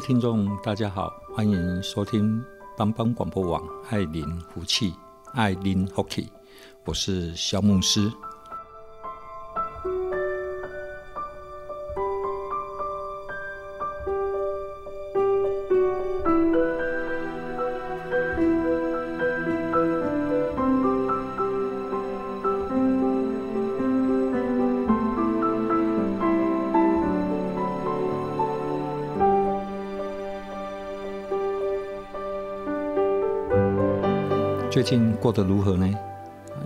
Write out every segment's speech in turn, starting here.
听众，大家好，欢迎收听帮帮广播网爱您福气，爱您福气，我是萧梦师。最近过得如何呢？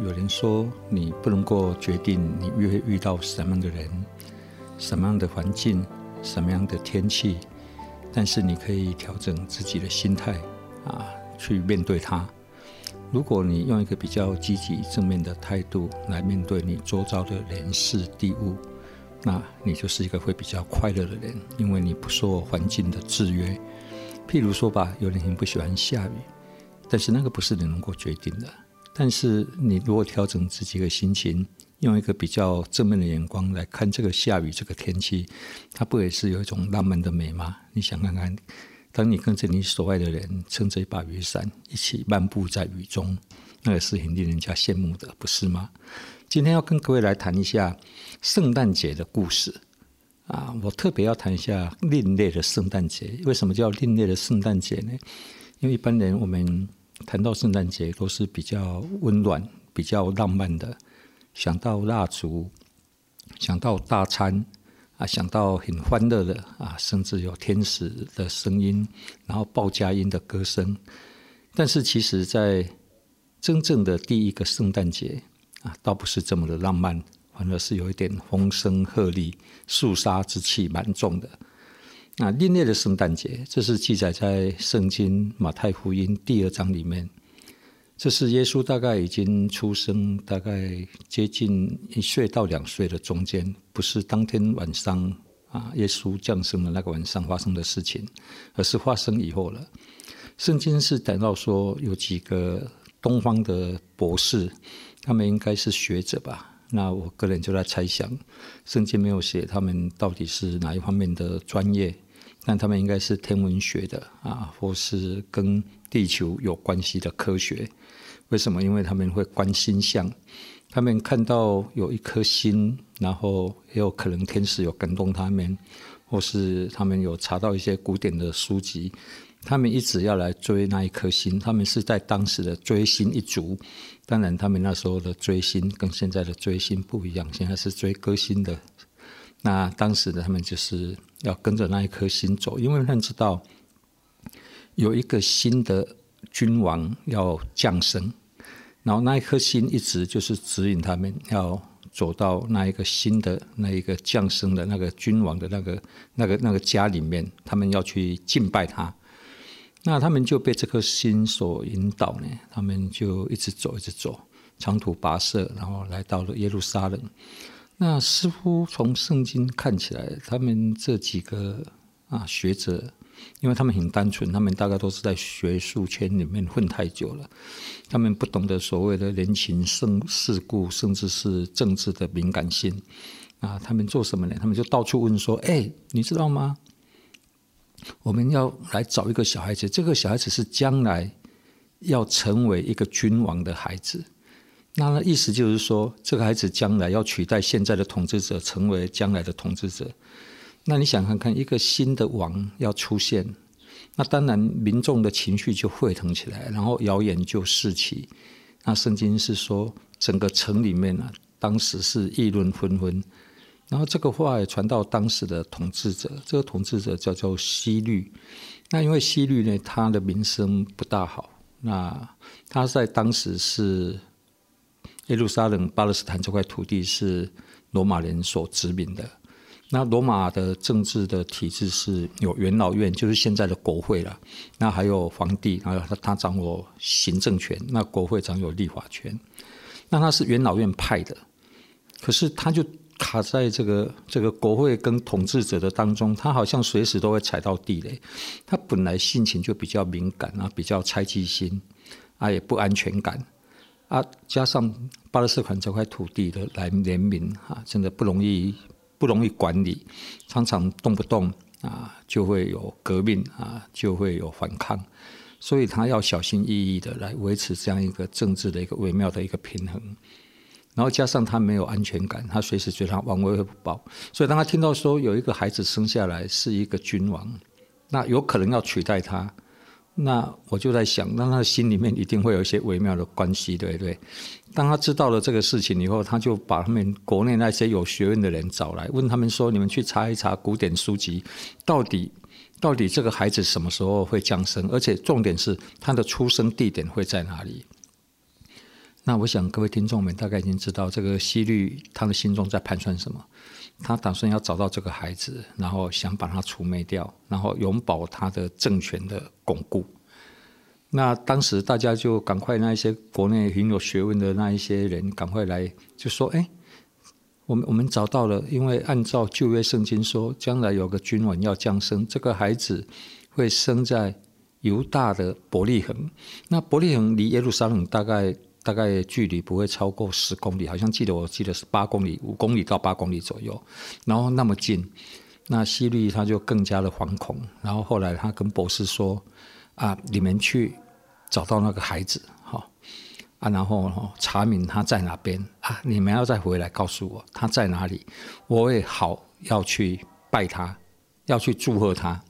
有人说，你不能够决定你会遇到什么样的人、什么样的环境、什么样的天气，但是你可以调整自己的心态啊，去面对它。如果你用一个比较积极正面的态度来面对你周遭的人事地物，那你就是一个会比较快乐的人，因为你不受环境的制约。譬如说吧，有人很不喜欢下雨。但是那个不是你能够决定的。但是你如果调整自己的心情，用一个比较正面的眼光来看这个下雨这个天气，它不也是有一种浪漫的美吗？你想看看，当你跟着你所爱的人撑着一把雨伞，一起漫步在雨中，那个是很令人家羡慕的，不是吗？今天要跟各位来谈一下圣诞节的故事啊！我特别要谈一下另类的圣诞节。为什么叫另类的圣诞节呢？因为一般人我们谈到圣诞节都是比较温暖、比较浪漫的，想到蜡烛，想到大餐，啊，想到很欢乐的啊，甚至有天使的声音，然后报佳音的歌声。但是其实，在真正的第一个圣诞节啊，倒不是这么的浪漫，反而是有一点风声鹤唳、肃杀之气蛮重的。那另类的圣诞节，这是记载在圣经马太福音第二章里面。这是耶稣大概已经出生，大概接近一岁到两岁的中间，不是当天晚上啊，耶稣降生的那个晚上发生的事情，而是发生以后了。圣经是谈到说，有几个东方的博士，他们应该是学者吧。那我个人就在猜想，圣经没有写他们到底是哪一方面的专业，但他们应该是天文学的啊，或是跟地球有关系的科学。为什么？因为他们会观星象，他们看到有一颗星，然后也有可能天使有感动他们，或是他们有查到一些古典的书籍。他们一直要来追那一颗星，他们是在当时的追星一族。当然，他们那时候的追星跟现在的追星不一样，现在是追歌星的。那当时的他们就是要跟着那一颗星走，因为他们知道有一个新的君王要降生，然后那一颗星一直就是指引他们要走到那一个新的那一个降生的那个君王的那个那个那个家里面，他们要去敬拜他。那他们就被这颗星所引导呢，他们就一直走，一直走，长途跋涉，然后来到了耶路撒冷。那似乎从圣经看起来，他们这几个啊学者，因为他们很单纯，他们大概都是在学术圈里面混太久了，他们不懂得所谓的人情世世故，甚至是政治的敏感性啊。他们做什么呢？他们就到处问说：“哎，你知道吗？”我们要来找一个小孩子，这个小孩子是将来要成为一个君王的孩子。那意思就是说，这个孩子将来要取代现在的统治者，成为将来的统治者。那你想看看，一个新的王要出现，那当然民众的情绪就沸腾起来，然后谣言就四起。那圣经是说，整个城里面啊，当时是议论纷纷。然后这个话也传到当时的统治者，这个统治者叫做希律。那因为希律呢，他的名声不大好。那他在当时是耶路撒冷、巴勒斯坦这块土地是罗马人所殖民的。那罗马的政治的体制是有元老院，就是现在的国会了。那还有皇帝，还有他掌握行政权。那国会掌有立法权。那他是元老院派的，可是他就卡在这个这个国会跟统治者的当中，他好像随时都会踩到地雷。他本来性情就比较敏感啊，比较猜忌心啊，也不安全感啊，加上巴勒斯坦这块土地的来人民啊，真的不容易。不容易管理，常常动不动啊就会有革命啊，就会有反抗，所以他要小心翼翼的来维持这样一个政治的一个微妙的一个平衡。然后加上他没有安全感，他随时觉得王位会不保，所以当他听到说有一个孩子生下来是一个君王，那有可能要取代他。那我就在想，那他心里面一定会有一些微妙的关系，对不对？当他知道了这个事情以后，他就把他们国内那些有学问的人找来，问他们说：“你们去查一查古典书籍，到底到底这个孩子什么时候会降生？而且重点是他的出生地点会在哪里？”那我想各位听众们大概已经知道，这个西律他的心中在盘算什么。他打算要找到这个孩子，然后想把他除灭掉，然后永保他的政权的巩固。那当时大家就赶快，那一些国内很有学问的那一些人，赶快来就说：“哎，我们我们找到了，因为按照旧约圣经说，将来有个君王要降生，这个孩子会生在犹大的伯利恒。那伯利恒离耶路撒冷大概。”大概距离不会超过十公里，好像记得我记得是八公里，五公里到八公里左右，然后那么近，那希律他就更加的惶恐，然后后来他跟博士说：“啊，你们去找到那个孩子，哈，啊，然后查明他在哪边啊，你们要再回来告诉我他在哪里，我也好要去拜他，要去祝贺他。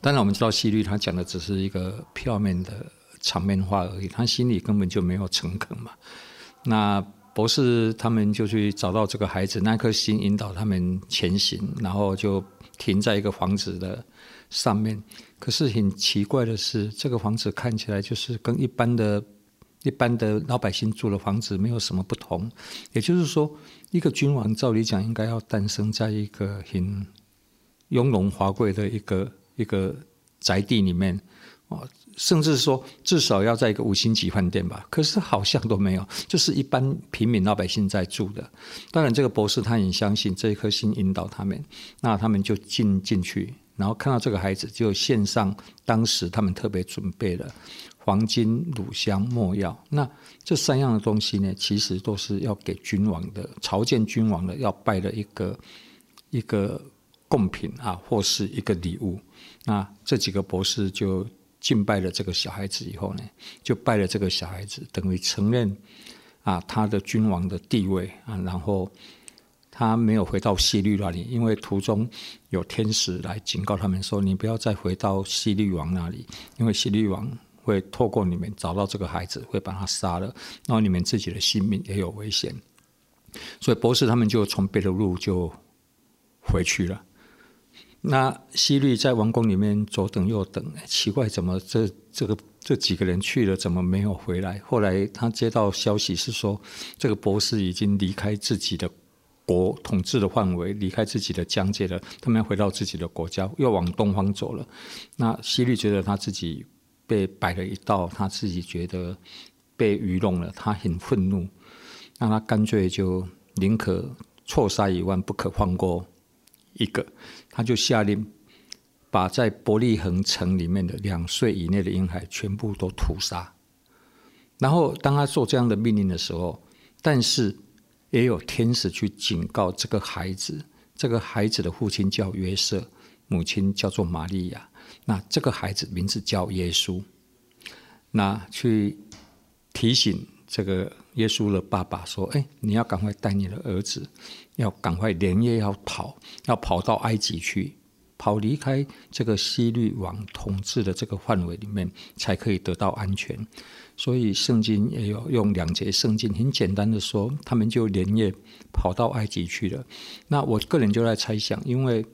当然，我们知道西律他讲的只是一个票面的。”场面话而已，他心里根本就没有诚恳嘛。那博士他们就去找到这个孩子，那颗心引导他们前行，然后就停在一个房子的上面。可是很奇怪的是，这个房子看起来就是跟一般的、一般的老百姓住的房子没有什么不同。也就是说，一个君王照理讲应该要诞生在一个很雍容华贵的一个一个宅地里面。甚至说，至少要在一个五星级饭店吧。可是好像都没有，就是一般平民老百姓在住的。当然，这个博士他很相信这一颗心引导他们，那他们就进进去，然后看到这个孩子，就献上当时他们特别准备的黄金、乳香、没药。那这三样的东西呢，其实都是要给君王的，朝见君王的要拜的一个一个贡品啊，或是一个礼物。那这几个博士就。敬拜了这个小孩子以后呢，就拜了这个小孩子，等于承认啊他的君王的地位啊。然后他没有回到希律那里，因为途中有天使来警告他们说：“你不要再回到希律王那里，因为希律王会透过你们找到这个孩子，会把他杀了，然后你们自己的性命也有危险。”所以博士他们就从别的路就回去了。那希律在王宫里面左等右等，奇怪，怎么这这个这几个人去了，怎么没有回来？后来他接到消息是说，这个博士已经离开自己的国统治的范围，离开自己的疆界了。他们要回到自己的国家，又往东方走了。那希律觉得他自己被摆了一道，他自己觉得被愚弄了，他很愤怒。那他干脆就宁可错杀一万，不可放过一个。他就下令，把在伯利恒城里面的两岁以内的婴孩全部都屠杀。然后，当他做这样的命令的时候，但是也有天使去警告这个孩子。这个孩子的父亲叫约瑟，母亲叫做玛利亚。那这个孩子名字叫耶稣。那去提醒这个耶稣的爸爸说：“哎，你要赶快带你的儿子。”要赶快连夜要跑，要跑到埃及去，跑离开这个希律王统治的这个范围里面，才可以得到安全。所以圣经也有用两节圣经，很简单的说，他们就连夜跑到埃及去了。那我个人就在猜想，因为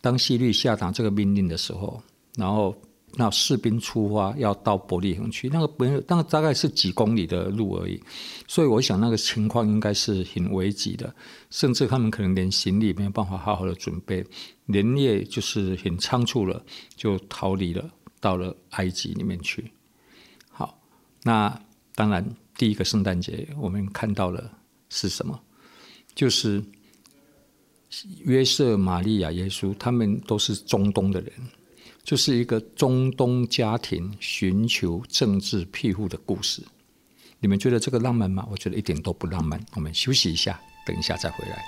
当希律下达这个命令的时候，然后那士兵出发要到伯利恒去，那个没有，那个大概是几公里的路而已，所以我想那个情况应该是很危急的，甚至他们可能连行李没有办法好好的准备，连夜就是很仓促了就逃离了，到了埃及里面去。好，那当然第一个圣诞节我们看到了是什么？就是。约瑟、玛利亚、耶稣，他们都是中东的人，就是一个中东家庭寻求政治庇护的故事。你们觉得这个浪漫吗？我觉得一点都不浪漫。我们休息一下，等一下再回来。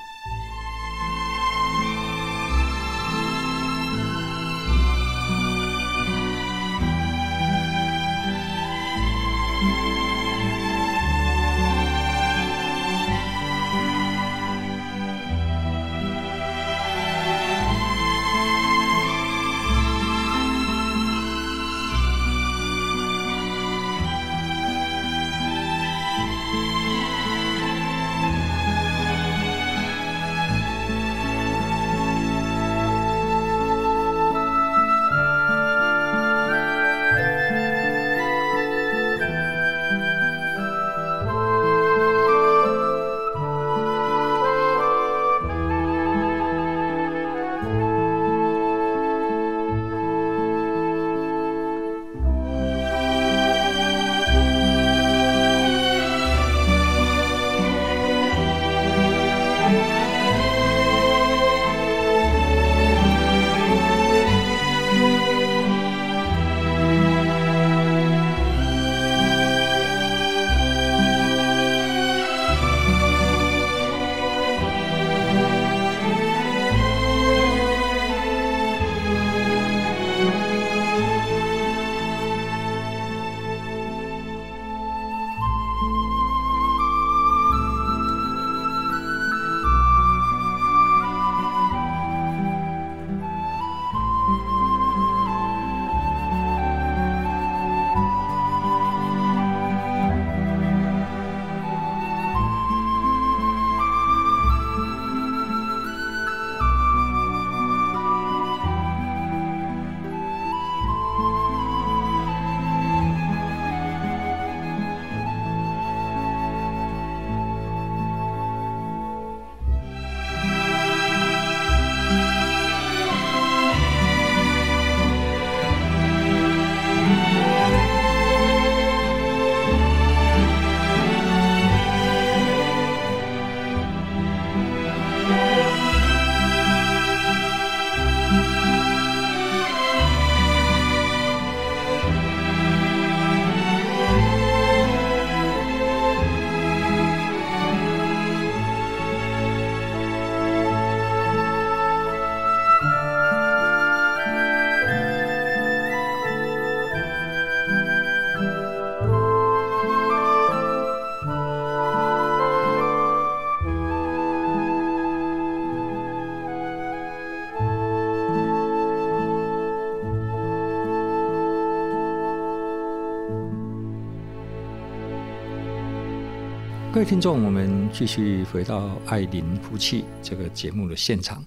各位听众，我们继续回到《爱邻福气》这个节目的现场。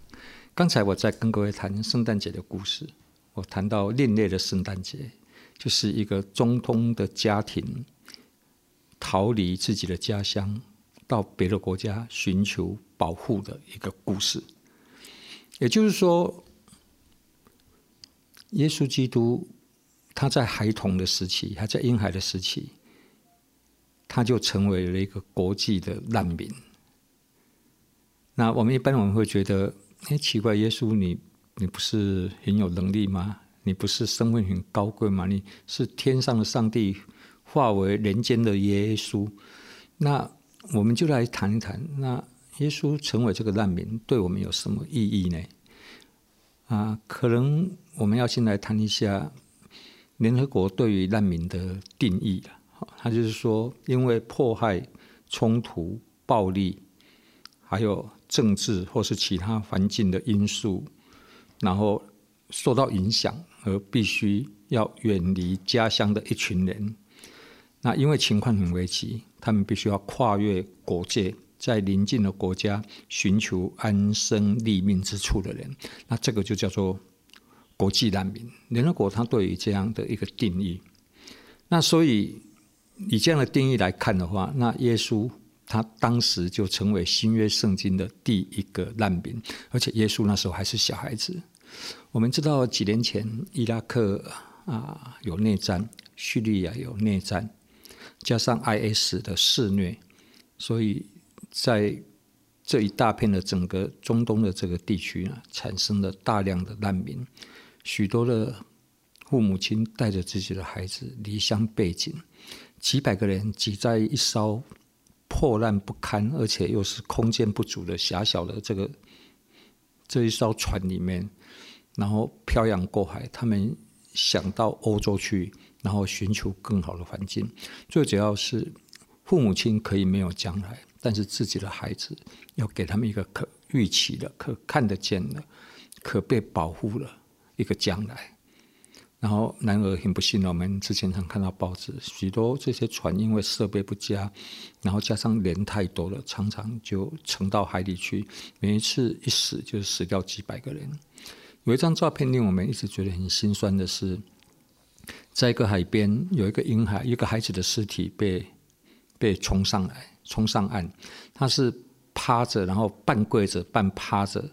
刚才我在跟各位谈圣诞节的故事，我谈到另类的圣诞节，就是一个中东的家庭逃离自己的家乡，到别的国家寻求保护的一个故事。也就是说，耶稣基督他在孩童的时期，还在婴孩的时期。他就成为了一个国际的难民。那我们一般我们会觉得，哎，奇怪，耶稣你你不是很有能力吗？你不是身份很高贵吗？你是天上的上帝化为人间的耶稣。那我们就来谈一谈，那耶稣成为这个难民对我们有什么意义呢？啊，可能我们要先来谈一下联合国对于难民的定义了。他就是说，因为迫害、冲突、暴力，还有政治或是其他环境的因素，然后受到影响而必须要远离家乡的一群人。那因为情况很危急，他们必须要跨越国界，在邻近的国家寻求安身立命之处的人。那这个就叫做国际难民，联合国它对于这样的一个定义。那所以以这样的定义来看的话，那耶稣他当时就成为新约圣经的第一个难民，而且耶稣那时候还是小孩子。我们知道几年前伊拉克啊有内战，叙利亚有内战，加上 IS 的肆虐，所以在这一大片的整个中东的这个地区呢，产生了大量的难民，许多的父母亲带着自己的孩子离乡背井，几百个人挤在一艘破烂不堪，而且又是空间不足的狭小的这个这一艘船里面。然后漂洋过海，他们想到欧洲去，然后寻求更好的环境。最主要是父母亲可以没有将来，但是自己的孩子要给他们一个可预期的、可看得见的、可被保护的一个将来。然后，然而很不幸，我们之前常看到报纸，许多这些船因为设备不佳，然后加上人太多了，常常就沉到海里去。每一次一死，就死掉几百个人。有一张照片令我们一直觉得很心酸的是，在一个海边有一个婴孩，一个孩子的尸体被被冲上来，冲上岸，他是趴着，然后半跪着，半趴着，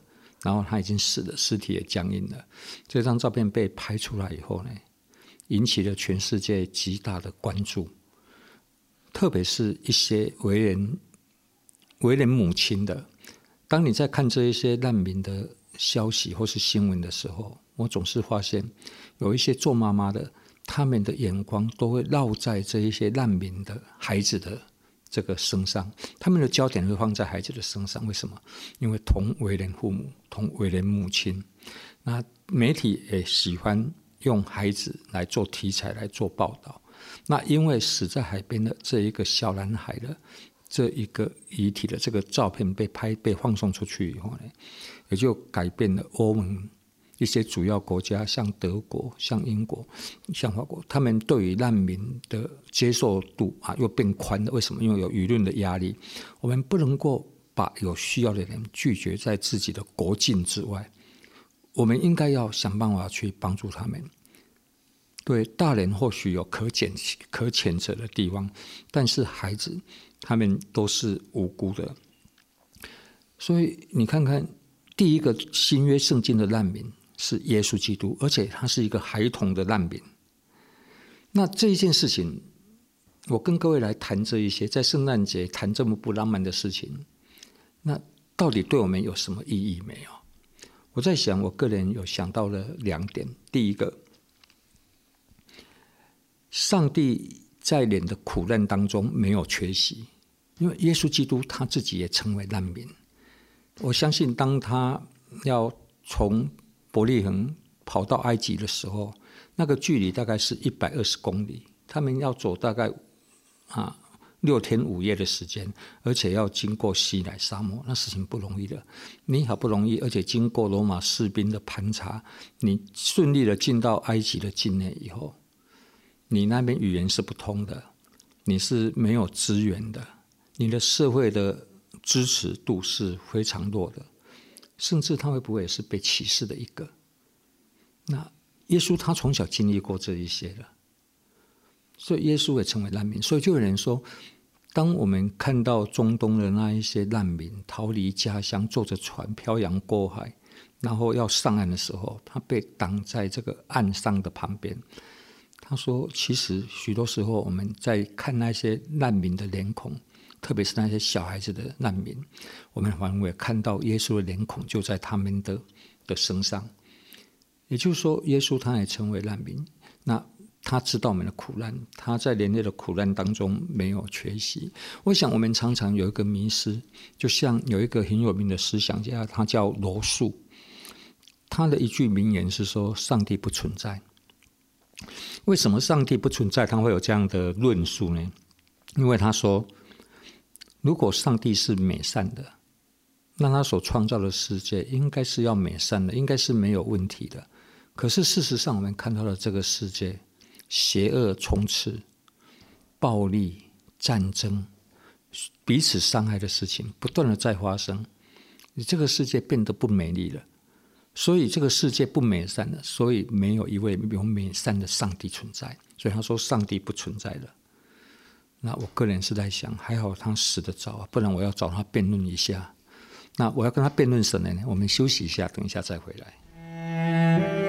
然后他已经死了，尸体也僵硬了。这张照片被拍出来以后呢，引起了全世界极大的关注，特别是一些为人为人母亲的，当你在看这一些难民的。消息或是新闻的时候，我总是发现有一些做妈妈的，他们的眼光都会落在这一些难民的孩子的这个身上，他们的焦点会放在孩子的身上。为什么？因为同为人父母，同为人母亲，那媒体也喜欢用孩子来做题材来做报道。那因为死在海边的这一个小男孩的这一个遗体的这个照片被拍被放送出去以后呢，也就改变了欧盟一些主要国家，像德国、像英国、像法国，他们对于难民的接受度啊又变宽了。为什么？因为有舆论的压力。我们不能够把有需要的人拒绝在自己的国境之外，我们应该要想办法去帮助他们。对大人或许有可谴可谴责的地方，但是孩子他们都是无辜的，所以你看看。第一个新约圣经的难民是耶稣基督，而且他是一个孩童的难民。那这一件事情，我跟各位来谈这一些，在圣诞节谈这么不浪漫的事情，那到底对我们有什么意义没有？我在想，我个人有想到了两点。第一个，上帝在人的苦难当中没有缺席，因为耶稣基督他自己也成为难民。我相信，当他要从伯利恒跑到埃及的时候，那个距离大概是一百二十公里，他们要走大概啊六天五夜的时间，而且要经过西奈沙漠，那事情不容易的。你好不容易，而且经过罗马士兵的盘查，你顺利的进到埃及的境内以后，你那边语言是不通的，你是没有资源的，你的社会的。支持度是非常弱的，甚至他会不会也是被歧视的一个？那耶稣他从小经历过这一些的，所以耶稣也成为难民。所以就有人说，当我们看到中东的那一些难民逃离家乡，坐着船漂洋过海，然后要上岸的时候，他被挡在这个岸上的旁边。他说，其实许多时候我们在看那些难民的脸孔。特别是那些小孩子的难民，我们反而看到耶稣的脸孔就在他们的的身上。也就是说，耶稣他也成为难民，那他知道我们的苦难，他在人类的苦难当中没有缺席。我想，我们常常有一个迷失，就像有一个很有名的思想家，他叫罗素，他的一句名言是说：“上帝不存在。”为什么上帝不存在？他会有这样的论述呢？因为他说。如果上帝是美善的，那他所创造的世界应该是要美善的，应该是没有问题的。可是事实上，我们看到了这个世界邪恶充斥、暴力、战争、彼此伤害的事情不断的在发生，你这个世界变得不美丽了。所以这个世界不美善了，所以没有一位有美善的上帝存在。所以他说上帝不存在了。那我个人是在想，还好他死得早啊，不然我要找他辩论一下。那我要跟他辩论什么呢？我们休息一下，等一下再回来。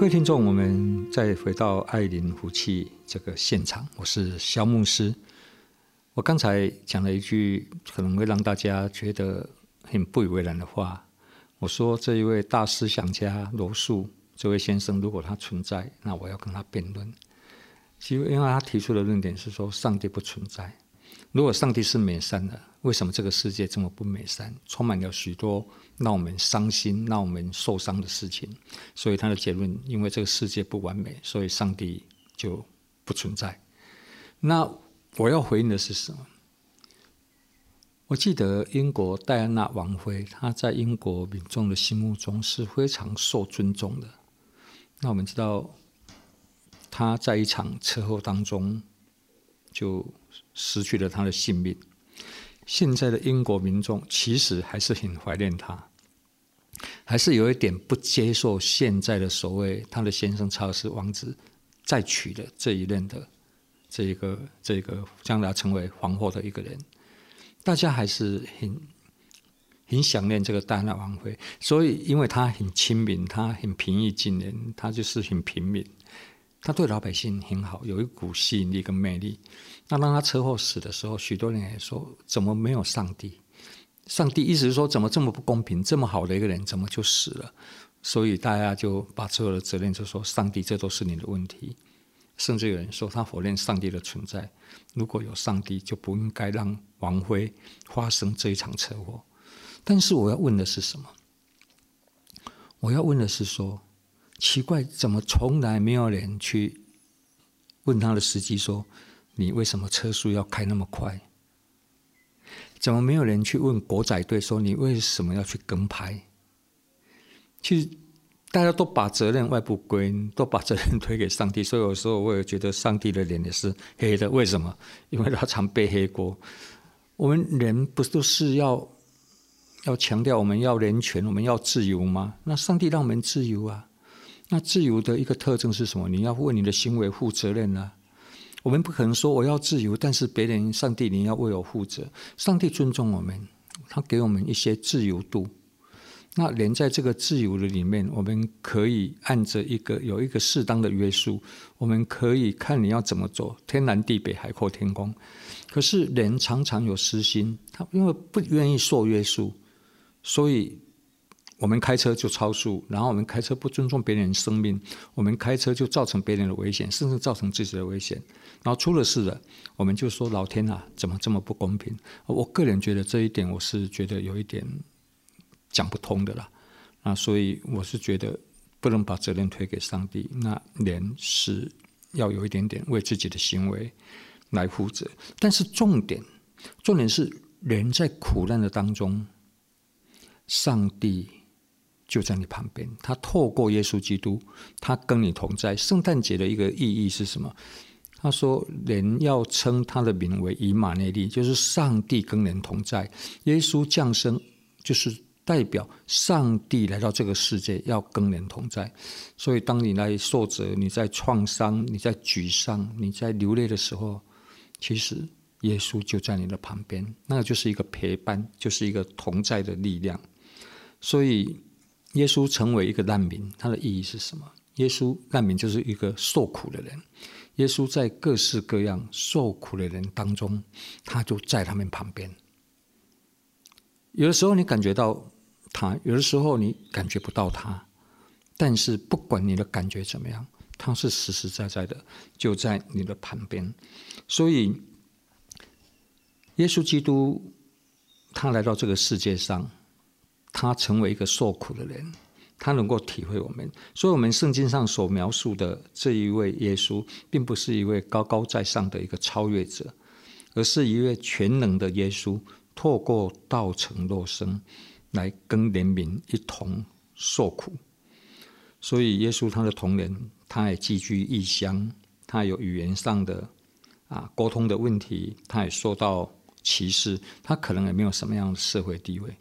各位听众，我们再回到爱邻福气这个现场，我是萧牧师。我刚才讲了一句可能会让大家觉得很不以为然的话，我说这一位大思想家罗素这位先生，如果他存在，那我要跟他辩论。其实，因为他提出的论点是说上帝不存在。如果上帝是美善的，为什么这个世界这么不美善，充满了许多让我们伤心、让我们受伤的事情？所以他的结论，因为这个世界不完美，所以上帝就不存在。那我要回应的是什么？我记得英国戴安娜王妃，她在英国民众的心目中是非常受尊重的。那我们知道，她在一场车祸当中就失去了他的性命。现在的英国民众其实还是很怀念他，还是有一点不接受现在的所谓他的先生查尔斯王子再娶了这一任的这一个这个将来成为皇后的一个人，大家还是很很想念这个戴安娜王妃，所以因为她很亲民，她很平易近人，她就是很平民。他对老百姓很好，有一股吸引力跟魅力。那当他车祸死的时候，许多人也说：怎么没有上帝？上帝意思是说，怎么这么不公平？这么好的一个人，怎么就死了？所以大家就把所有的责任就说：上帝，这都是你的问题。甚至有人说他否认上帝的存在。如果有上帝，就不应该让王辉发生这一场车祸。但是我要问的是什么？我要问的是说。奇怪，怎么从来没有人去问他的司机说：“你为什么车速要开那么快？”怎么没有人去问国仔队说：“你为什么要去跟拍？”其实大家都把责任外部归，都把责任推给上帝。所以有时候我也觉得上帝的脸也是黑的。为什么？因为他常背黑锅。我们人不都是要要强调我们要人权，我们要自由吗？那上帝让我们自由啊。那自由的一个特征是什么？你要为你的行为负责任啊！我们不可能说我要自由，但是别人上帝你要为我负责。上帝尊重我们，他给我们一些自由度。那连在这个自由的里面，我们可以按着一个有一个适当的约束，我们可以看你要怎么做，天南地北，海阔天空。可是人常常有私心，他因为不愿意受约束，所以。我们开车就超速，然后我们开车不尊重别人生命，我们开车就造成别人的危险，甚至造成自己的危险。然后出了事了，我们就说老天啊，怎么这么不公平？我个人觉得这一点，我是觉得有一点讲不通的啦。那所以我是觉得不能把责任推给上帝，那人是要有一点点为自己的行为来负责。但是重点，重点是人在苦难的当中，上帝。就在你旁边，他透过耶稣基督，他跟你同在。圣诞节的一个意义是什么？他说，人要称他的名为以马内利，就是上帝跟人同在。耶稣降生，就是代表上帝来到这个世界，要跟人同在。所以，当你来受责，你在创伤，你在沮丧，你在流泪的时候，其实耶稣就在你的旁边，那个就是一个陪伴，就是一个同在的力量。所以。耶稣成为一个难民，他的意义是什么？耶稣难民就是一个受苦的人。耶稣在各式各样受苦的人当中，他就在他们旁边。有的时候你感觉到他，有的时候你感觉不到他。但是不管你的感觉怎么样，他是实实在在的就在你的旁边。所以，耶稣基督他来到这个世界上。他成为一个受苦的人，他能够体会我们。所以，我们圣经上所描述的这一位耶稣，并不是一位高高在上的一个超越者，而是一位全能的耶稣，透过道成肉身，来跟人民一同受苦。所以，耶稣他的童年，他也寄居异乡，他有语言上的啊沟通的问题，他也受到歧视，他可能也没有什么样的社会地位。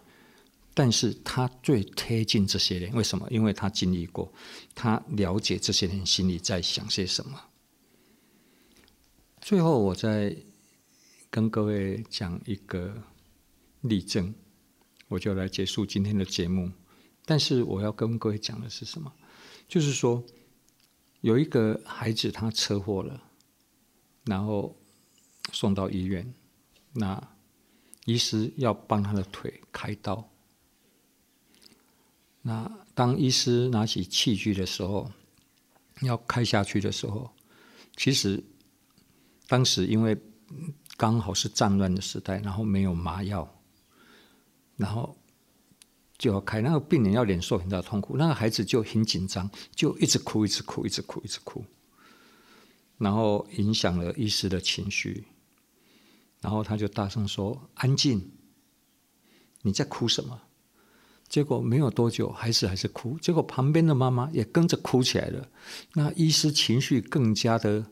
但是他最贴近这些人，为什么？因为他经历过，他了解这些人心里在想些什么。最后，我再跟各位讲一个例证，我就来结束今天的节目。但是我要跟各位讲的是什么？就是说，有一个孩子他车祸了，然后送到医院，那医师要帮他的腿开刀。那当医师拿起器具的时候，要开下去的时候，其实当时因为刚好是战乱的时代，然后没有麻药，然后就要开。那个病人要忍受很大的痛苦，那个孩子就很紧张，就一直哭，一直哭，一直哭，一直哭，然后影响了医师的情绪。然后他就大声说：“安静，你在哭什么？”结果没有多久，孩子还是哭。结果旁边的妈妈也跟着哭起来了。那医师情绪更加的、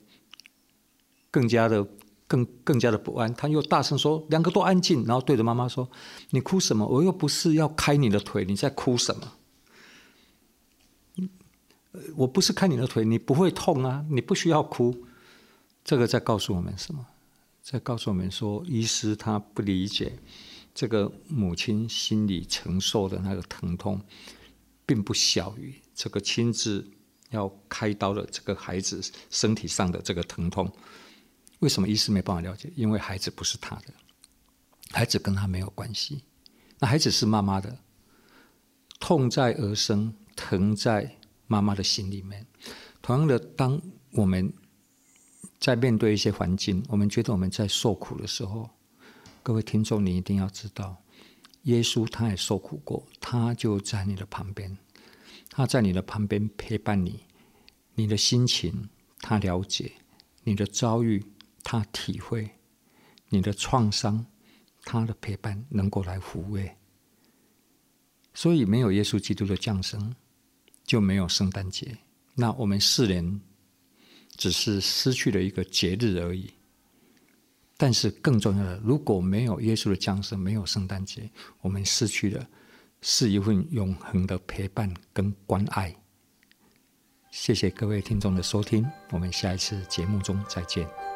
更加的、更更加的不安。他又大声说：“两个都安静。”然后对着妈妈说：“你哭什么？我又不是要开你的腿，你在哭什么？我不是开你的腿，你不会痛啊，你不需要哭。”这个在告诉我们什么？在告诉我们说，医师他不理解。这个母亲心里承受的那个疼痛，并不小于这个亲自要开刀的这个孩子身体上的这个疼痛。为什么医师没办法了解？因为孩子不是他的，孩子跟他没有关系。那孩子是妈妈的，痛在儿生，疼在妈妈的心里面。同样的，当我们在面对一些环境，我们觉得我们在受苦的时候。各位听众，你一定要知道，耶稣他也受苦过，他就在你的旁边，他在你的旁边陪伴你，你的心情他了解，你的遭遇他体会，你的创伤他的陪伴能够来抚慰。所以，没有耶稣基督的降生，就没有圣诞节。那我们世人只是失去了一个节日而已。但是更重要的，如果没有耶稣的降生，没有圣诞节，我们失去的是一份永恒的陪伴跟关爱。谢谢各位听众的收听，我们下一次节目中再见。